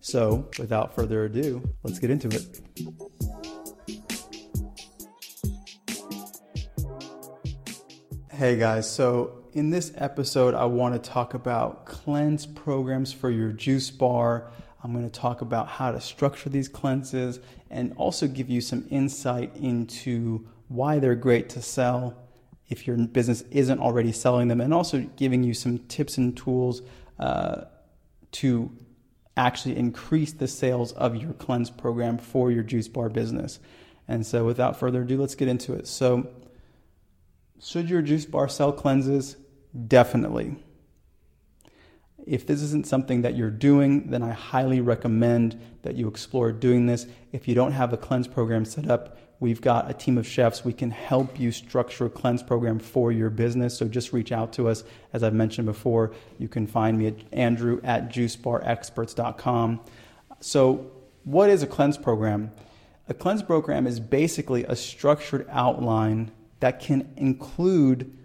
So, without further ado, let's get into it. Hey guys, so in this episode, I want to talk about cleanse programs for your juice bar. I'm going to talk about how to structure these cleanses and also give you some insight into why they're great to sell if your business isn't already selling them, and also giving you some tips and tools uh, to actually increase the sales of your cleanse program for your juice bar business. And so, without further ado, let's get into it. So, should your juice bar sell cleanses? Definitely. If this isn't something that you're doing, then I highly recommend that you explore doing this. If you don't have a cleanse program set up, we've got a team of chefs. We can help you structure a cleanse program for your business. So just reach out to us. As I've mentioned before, you can find me at andrew at juicebarexperts.com. So, what is a cleanse program? A cleanse program is basically a structured outline that can include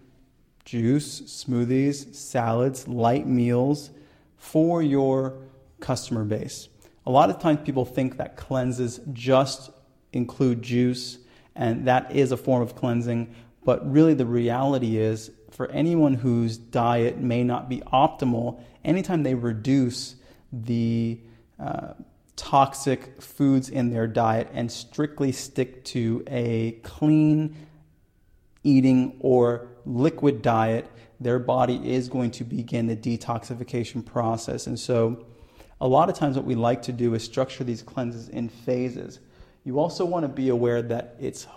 juice, smoothies, salads, light meals for your customer base. A lot of times people think that cleanses just include juice, and that is a form of cleansing, but really the reality is for anyone whose diet may not be optimal, anytime they reduce the uh, toxic foods in their diet and strictly stick to a clean, eating or liquid diet, their body is going to begin the detoxification process. And so, a lot of times, what we like to do is structure these cleanses in phases. You also want to be aware that it's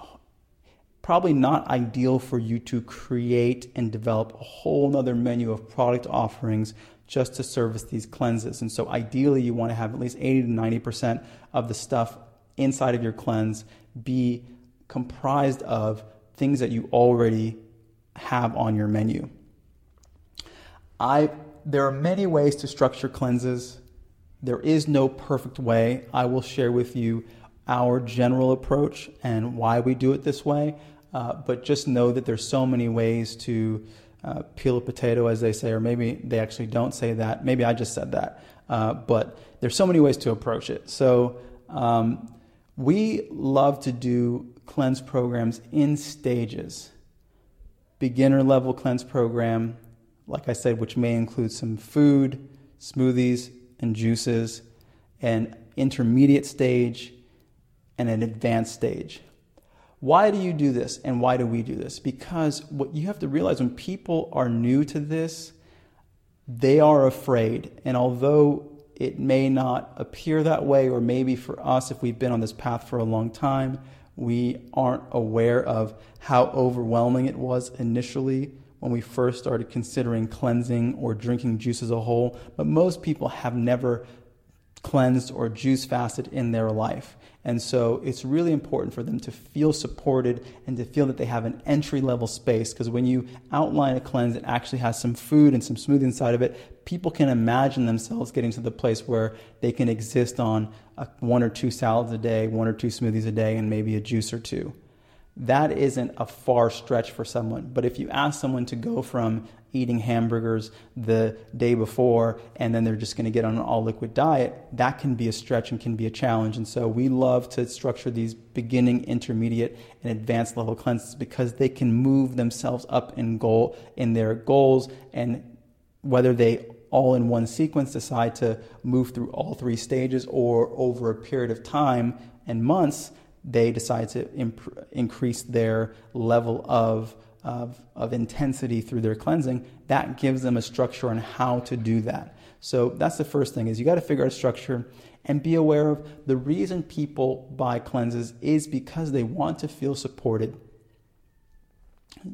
probably not ideal for you to create and develop a whole other menu of product offerings just to service these cleanses. And so, ideally, you want to have at least 80 to 90% of the stuff inside of your cleanse be comprised of things that you already have on your menu. I there are many ways to structure cleanses. There is no perfect way. I will share with you our general approach and why we do it this way. Uh, but just know that there's so many ways to uh, peel a potato, as they say, or maybe they actually don't say that. Maybe I just said that. Uh, but there's so many ways to approach it. So um, we love to do cleanse programs in stages. Beginner level cleanse program, like I said, which may include some food, smoothies, and juices, an intermediate stage, and an advanced stage. Why do you do this and why do we do this? Because what you have to realize when people are new to this, they are afraid. And although it may not appear that way, or maybe for us, if we've been on this path for a long time, we aren't aware of how overwhelming it was initially when we first started considering cleansing or drinking juice as a whole. But most people have never cleansed or juice fasted in their life. And so it's really important for them to feel supported and to feel that they have an entry level space. Because when you outline a cleanse that actually has some food and some smoothie inside of it, people can imagine themselves getting to the place where they can exist on a, one or two salads a day, one or two smoothies a day, and maybe a juice or two that isn't a far stretch for someone. But if you ask someone to go from eating hamburgers the day before and then they're just going to get on an all liquid diet, that can be a stretch and can be a challenge. And so we love to structure these beginning, intermediate, and advanced level cleanses because they can move themselves up in goal in their goals and whether they all in one sequence decide to move through all three stages or over a period of time and months they decide to imp- increase their level of, of, of intensity through their cleansing, that gives them a structure on how to do that. So that's the first thing is you got to figure out a structure and be aware of the reason people buy cleanses is because they want to feel supported.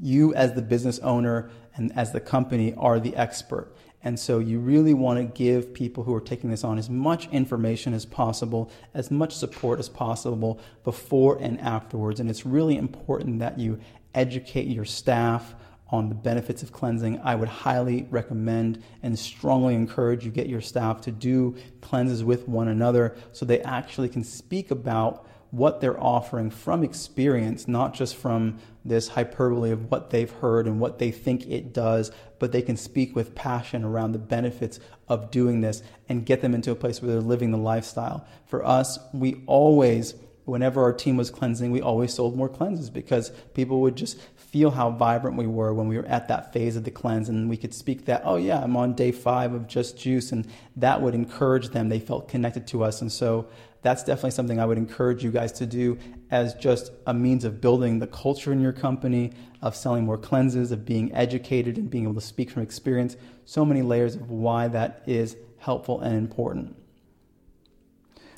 You as the business owner and as the company are the expert. And so you really want to give people who are taking this on as much information as possible, as much support as possible before and afterwards. And it's really important that you educate your staff on the benefits of cleansing. I would highly recommend and strongly encourage you get your staff to do cleanses with one another so they actually can speak about what they're offering from experience, not just from this hyperbole of what they've heard and what they think it does, but they can speak with passion around the benefits of doing this and get them into a place where they're living the lifestyle. For us, we always whenever our team was cleansing, we always sold more cleanses because people would just feel how vibrant we were when we were at that phase of the cleanse. And we could speak that, oh, yeah, I'm on day five of just juice. And that would encourage them. They felt connected to us. And so that's definitely something I would encourage you guys to do as just a means of building the culture in your company, of selling more cleanses, of being educated and being able to speak from experience. So many layers of why that is helpful and important.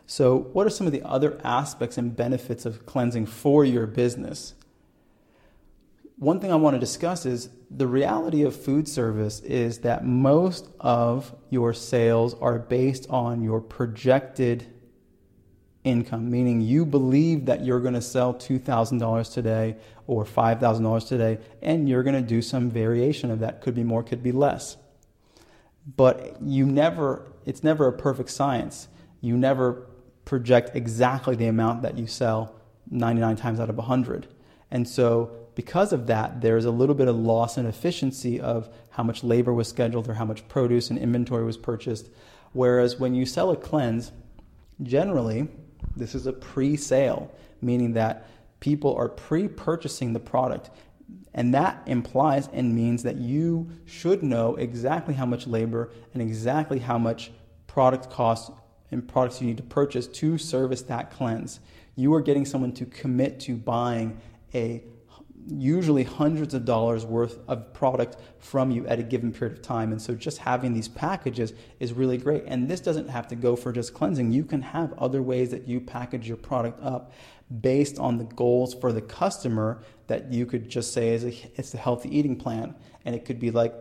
So, what are some of the other aspects and benefits of cleansing for your business? One thing I want to discuss is the reality of food service is that most of your sales are based on your projected income, meaning you believe that you're going to sell $2,000 today or $5,000 today, and you're going to do some variation of that. Could be more, could be less. But you never, it's never a perfect science. You never project exactly the amount that you sell 99 times out of 100. And so, because of that, there's a little bit of loss in efficiency of how much labor was scheduled or how much produce and inventory was purchased. Whereas when you sell a cleanse, generally, this is a pre sale, meaning that people are pre purchasing the product. And that implies and means that you should know exactly how much labor and exactly how much product costs and products you need to purchase to service that cleanse. You are getting someone to commit to buying a usually hundreds of dollars worth of product from you at a given period of time. And so just having these packages is really great. And this doesn't have to go for just cleansing. You can have other ways that you package your product up based on the goals for the customer that you could just say is a, it's a healthy eating plan. And it could be like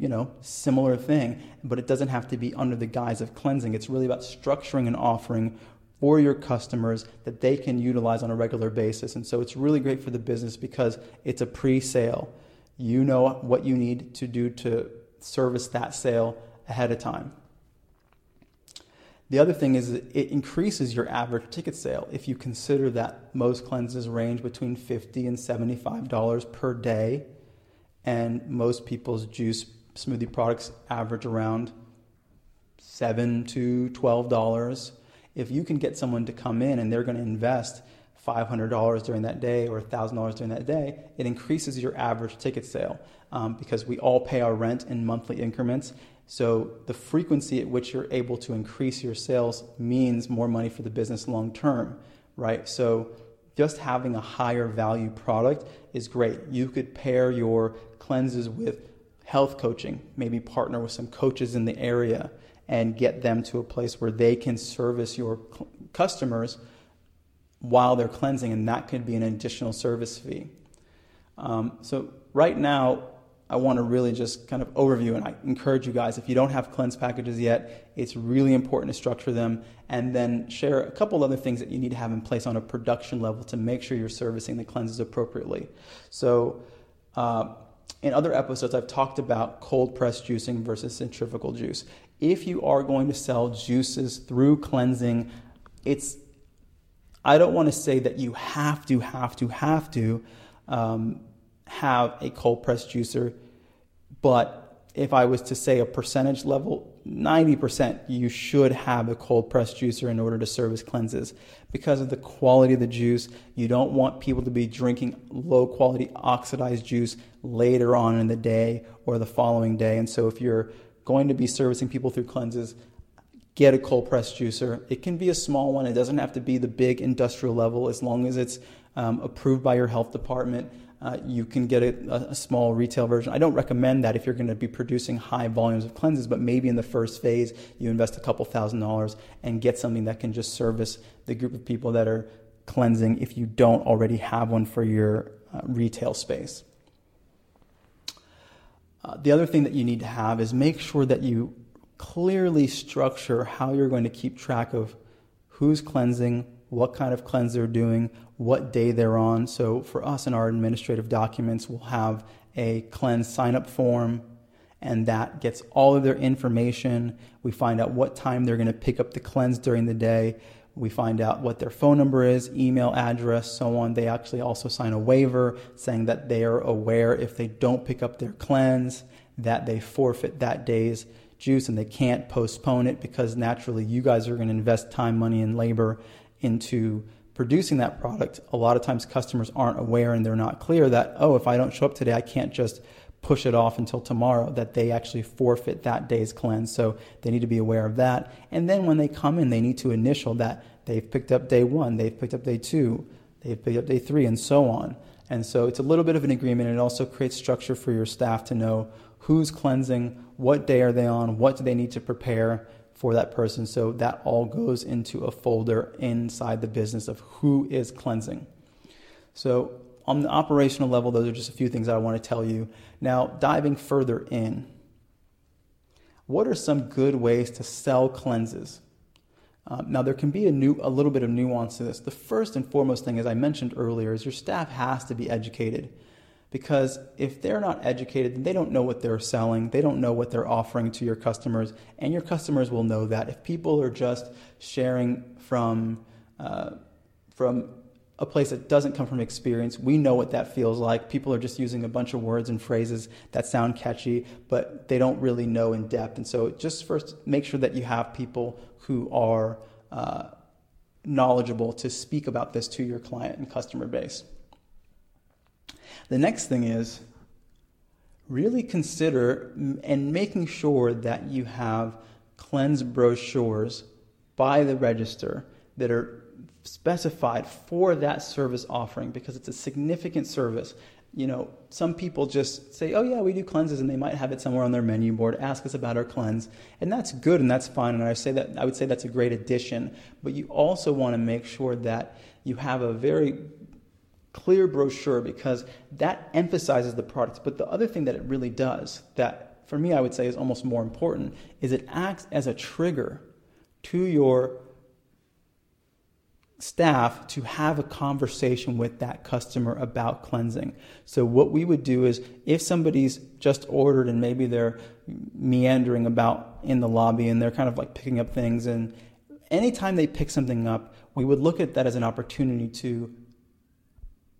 you know, similar thing, but it doesn't have to be under the guise of cleansing. It's really about structuring an offering for your customers that they can utilize on a regular basis. And so it's really great for the business because it's a pre sale. You know what you need to do to service that sale ahead of time. The other thing is it increases your average ticket sale. If you consider that most cleanses range between 50 and $75 per day, and most people's juice smoothie products average around seven to twelve dollars. If you can get someone to come in and they're going to invest $500 during that day or $1,000 during that day, it increases your average ticket sale um, because we all pay our rent in monthly increments. So the frequency at which you're able to increase your sales means more money for the business long term, right? So just having a higher value product is great. You could pair your cleanses with health coaching, maybe partner with some coaches in the area and get them to a place where they can service your customers while they're cleansing, and that could be an additional service fee. Um, so, right now, I want to really just kind of overview, and I encourage you guys if you don't have cleanse packages yet, it's really important to structure them and then share a couple other things that you need to have in place on a production level to make sure you're servicing the cleanses appropriately. So, uh, in other episodes, I've talked about cold press juicing versus centrifugal juice. If you are going to sell juices through cleansing, it's I don't want to say that you have to, have to, have to um, have a cold press juicer, but if I was to say a percentage level, 90% you should have a cold press juicer in order to service cleanses because of the quality of the juice. You don't want people to be drinking low quality oxidized juice later on in the day or the following day. And so if you're going to be servicing people through cleanses, get a cold press juicer. It can be a small one. It doesn't have to be the big industrial level as long as it's um, approved by your health department. Uh, you can get a, a, small retail version. I don't recommend that if you're going to be producing high volumes of cleanses, but maybe in the first phase, you invest a couple thousand dollars and get something that can just service the group of people that are cleansing if you don't already have one for your uh, retail space. Uh, the other thing that you need to have is make sure that you clearly structure how you're going to keep track of who's cleansing, what kind of cleanse they're doing, what day they're on. So for us in our administrative documents, we'll have a cleanse sign up form, and that gets all of their information. We find out what time they're going to pick up the cleanse during the day. We find out what their phone number is, email address, so on. They actually also sign a waiver saying that they are aware if they don't pick up their cleanse that they forfeit that day's juice and they can't postpone it because naturally you guys are going to invest time, money, and labor into producing that product. A lot of times customers aren't aware and they're not clear that, oh, if I don't show up today, I can't just push it off until tomorrow, that they actually forfeit that day's cleanse. So they need to be aware of that. And then when they come in, they need to initial that they've picked up day one, they've picked up day two, they've picked up day three, and so on. And so it's a little bit of an agreement. It also creates structure for your staff to know who's cleansing, what day are they on, what do they need to prepare for that person. So that all goes into a folder inside the business of who is cleansing. So on the operational level, those are just a few things I want to tell you. Now, diving further in, what are some good ways to sell cleanses? Um, now, there can be a, new, a little bit of nuance to this. The first and foremost thing, as I mentioned earlier, is your staff has to be educated. Because if they're not educated, then they don't know what they're selling. They don't know what they're offering to your customers. And your customers will know that. If people are just sharing from, uh, from a place that doesn't come from experience. We know what that feels like. People are just using a bunch of words and phrases that sound catchy, but they don't really know in depth. And so, just first make sure that you have people who are uh, knowledgeable to speak about this to your client and customer base. The next thing is really consider and making sure that you have cleanse brochures by the register that are specified for that service offering because it's a significant service. You know, some people just say, "Oh yeah, we do cleanses," and they might have it somewhere on their menu board. Ask us about our cleanse, and that's good and that's fine. And I say that I would say that's a great addition. But you also want to make sure that you have a very clear brochure because that emphasizes the products. But the other thing that it really does, that for me I would say is almost more important, is it acts as a trigger to your staff to have a conversation with that customer about cleansing. So what we would do is if somebody's just ordered and maybe they're meandering about in the lobby and they're kind of like picking up things and anytime they pick something up, we would look at that as an opportunity to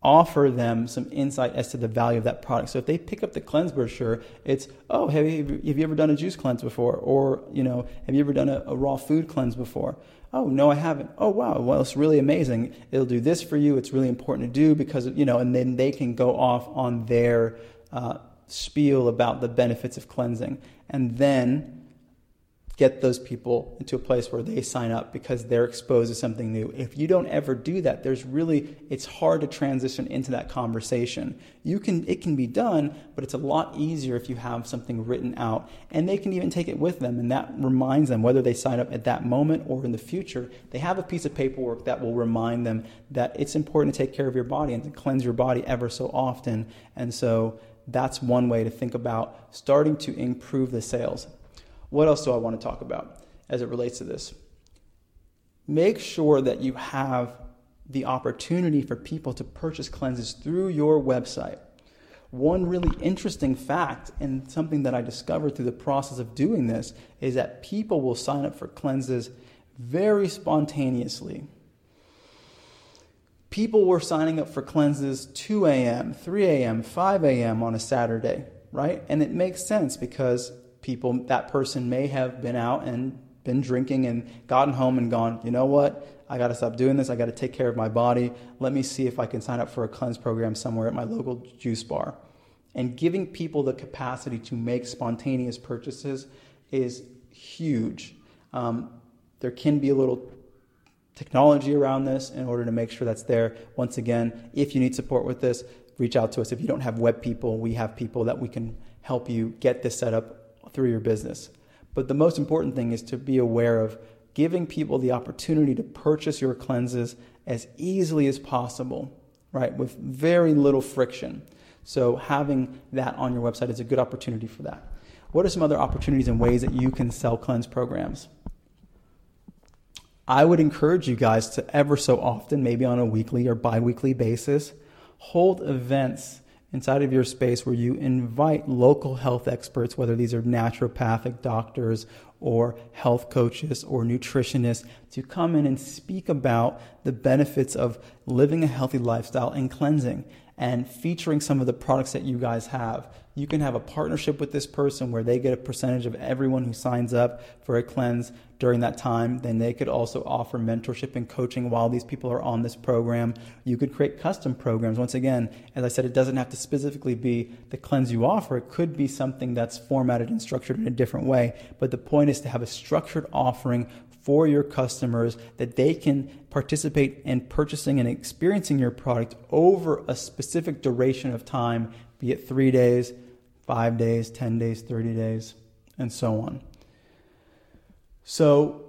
offer them some insight as to the value of that product. So if they pick up the cleanse brochure, it's, oh, have you, have you ever done a juice cleanse before? Or, you know, have you ever done a, a raw food cleanse before? Oh, no, I haven't. Oh, wow. Well, it's really amazing. It'll do this for you. It's really important to do because, you know, and then they can go off on their uh, spiel about the benefits of cleansing. And then get those people into a place where they sign up because they're exposed to something new. If you don't ever do that, there's really it's hard to transition into that conversation. You can it can be done, but it's a lot easier if you have something written out and they can even take it with them and that reminds them whether they sign up at that moment or in the future, they have a piece of paperwork that will remind them that it's important to take care of your body and to cleanse your body ever so often. And so that's one way to think about starting to improve the sales. What else do I want to talk about as it relates to this? Make sure that you have the opportunity for people to purchase cleanses through your website. One really interesting fact, and something that I discovered through the process of doing this, is that people will sign up for cleanses very spontaneously. People were signing up for cleanses 2 a.m., 3 a.m., 5 a.m. on a Saturday, right? And it makes sense because people, that person may have been out and been drinking and gotten home and gone, you know what? I got to stop doing this. I got to take care of my body. Let me see if I can sign up for a cleanse program somewhere at my local juice bar. And giving people the capacity to make spontaneous purchases is huge. Um, there can be a little technology around this in order to make sure that's there. Once again, if you need support with this, reach out to us. If you don't have web people, we have people that we can help you get this set up through your business. But the most important thing is to be aware of giving people the opportunity to purchase your cleanses as easily as possible, right? With very little friction. So having that on your website is a good opportunity for that. What are some other opportunities and ways that you can sell cleanse programs? I would encourage you guys to ever so often, maybe on a weekly or bi weekly basis, hold events inside of your space where you invite local health experts, whether these are naturopathic doctors or health coaches or nutritionists, to come in and speak about the benefits of living a healthy lifestyle and cleansing and featuring some of the products that you guys have. You can have a partnership with this person where they get a percentage of everyone who signs up for a cleanse during that time. Then they could also offer mentorship and coaching while these people are on this program. You could create custom programs. Once again, as I said, it doesn't have to specifically be the cleanse you offer, it could be something that's formatted and structured in a different way. But the point is to have a structured offering for your customers that they can participate in purchasing and experiencing your product over a specific duration of time, be it three days, five days, 10 days, 30 days, and so on. So,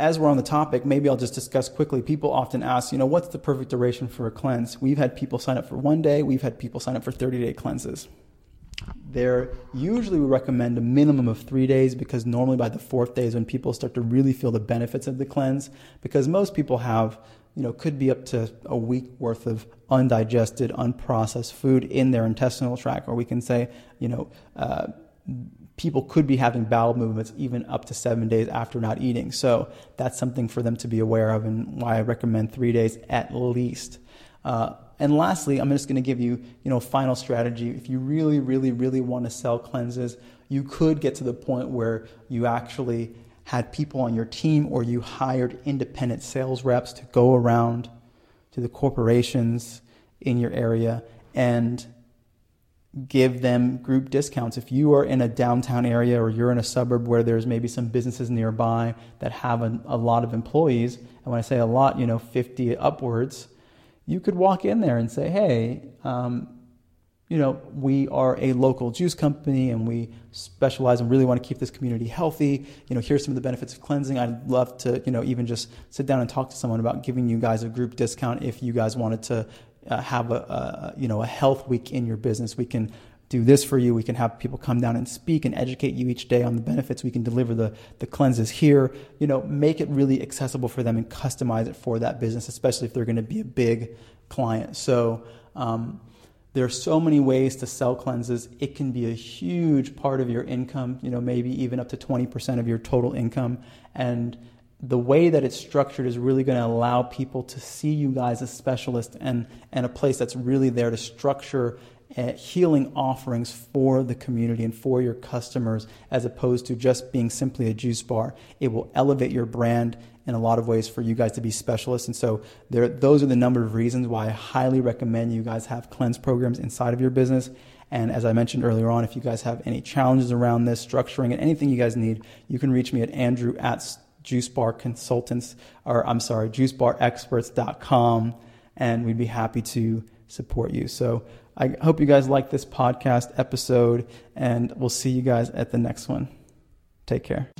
as we're on the topic, maybe I'll just discuss quickly. People often ask, you know, what's the perfect duration for a cleanse? We've had people sign up for one day, we've had people sign up for 30 day cleanses. There, usually we recommend a minimum of three days because normally by the fourth day is when people start to really feel the benefits of the cleanse. Because most people have, you know, could be up to a week worth of undigested, unprocessed food in their intestinal tract, or we can say, you know, uh, people could be having bowel movements even up to seven days after not eating. So that's something for them to be aware of, and why I recommend three days at least. Uh, and lastly, I'm just going to give you, you know, final strategy. If you really, really, really want to sell cleanses, you could get to the point where you actually had people on your team or you hired independent sales reps to go around to the corporations in your area and give them group discounts. If you are in a downtown area or you're in a suburb where there's maybe some businesses nearby that have a, a lot of employees, and when I say a lot, you know, 50 upwards, you could walk in there and say, hey, um, you know, we are a local juice company and we specialize and really want to keep this community healthy. You know, here's some of the benefits of cleansing. I'd love to, you know, even just sit down and talk to someone about giving you guys a group discount if you guys wanted to uh, have a, a, you know, a health week in your business. We can do this for you. We can have people come down and speak and educate you each day on the benefits. We can deliver the, the cleanses here. You know, make it really accessible for them and customize it for that business, especially if they're going to be a big client. So, um, there are so many ways to sell cleanses. It can be a huge part of your income, you know, maybe even up to 20% of your total income. And the way that it's structured is really going to allow people to see you guys as specialists and, and a place that's really there to structure Uh, healing offerings for the community and for your customers as opposed to just being simply a juice bar. It will elevate your brand in a lot of ways for you guys to be specialists. And so there, those are the number of reasons why I highly recommend you guys have cleanse programs inside of your business. And as I mentioned earlier on, if you guys have any challenges around this, structuring and anything you guys need, you can reach me at Andrew at Juice Bar Consultants, or I'm sorry, juicebarexperts.com, and we'd be happy to support you. So I hope you guys like this podcast episode, and we'll see you guys at the next one. Take care.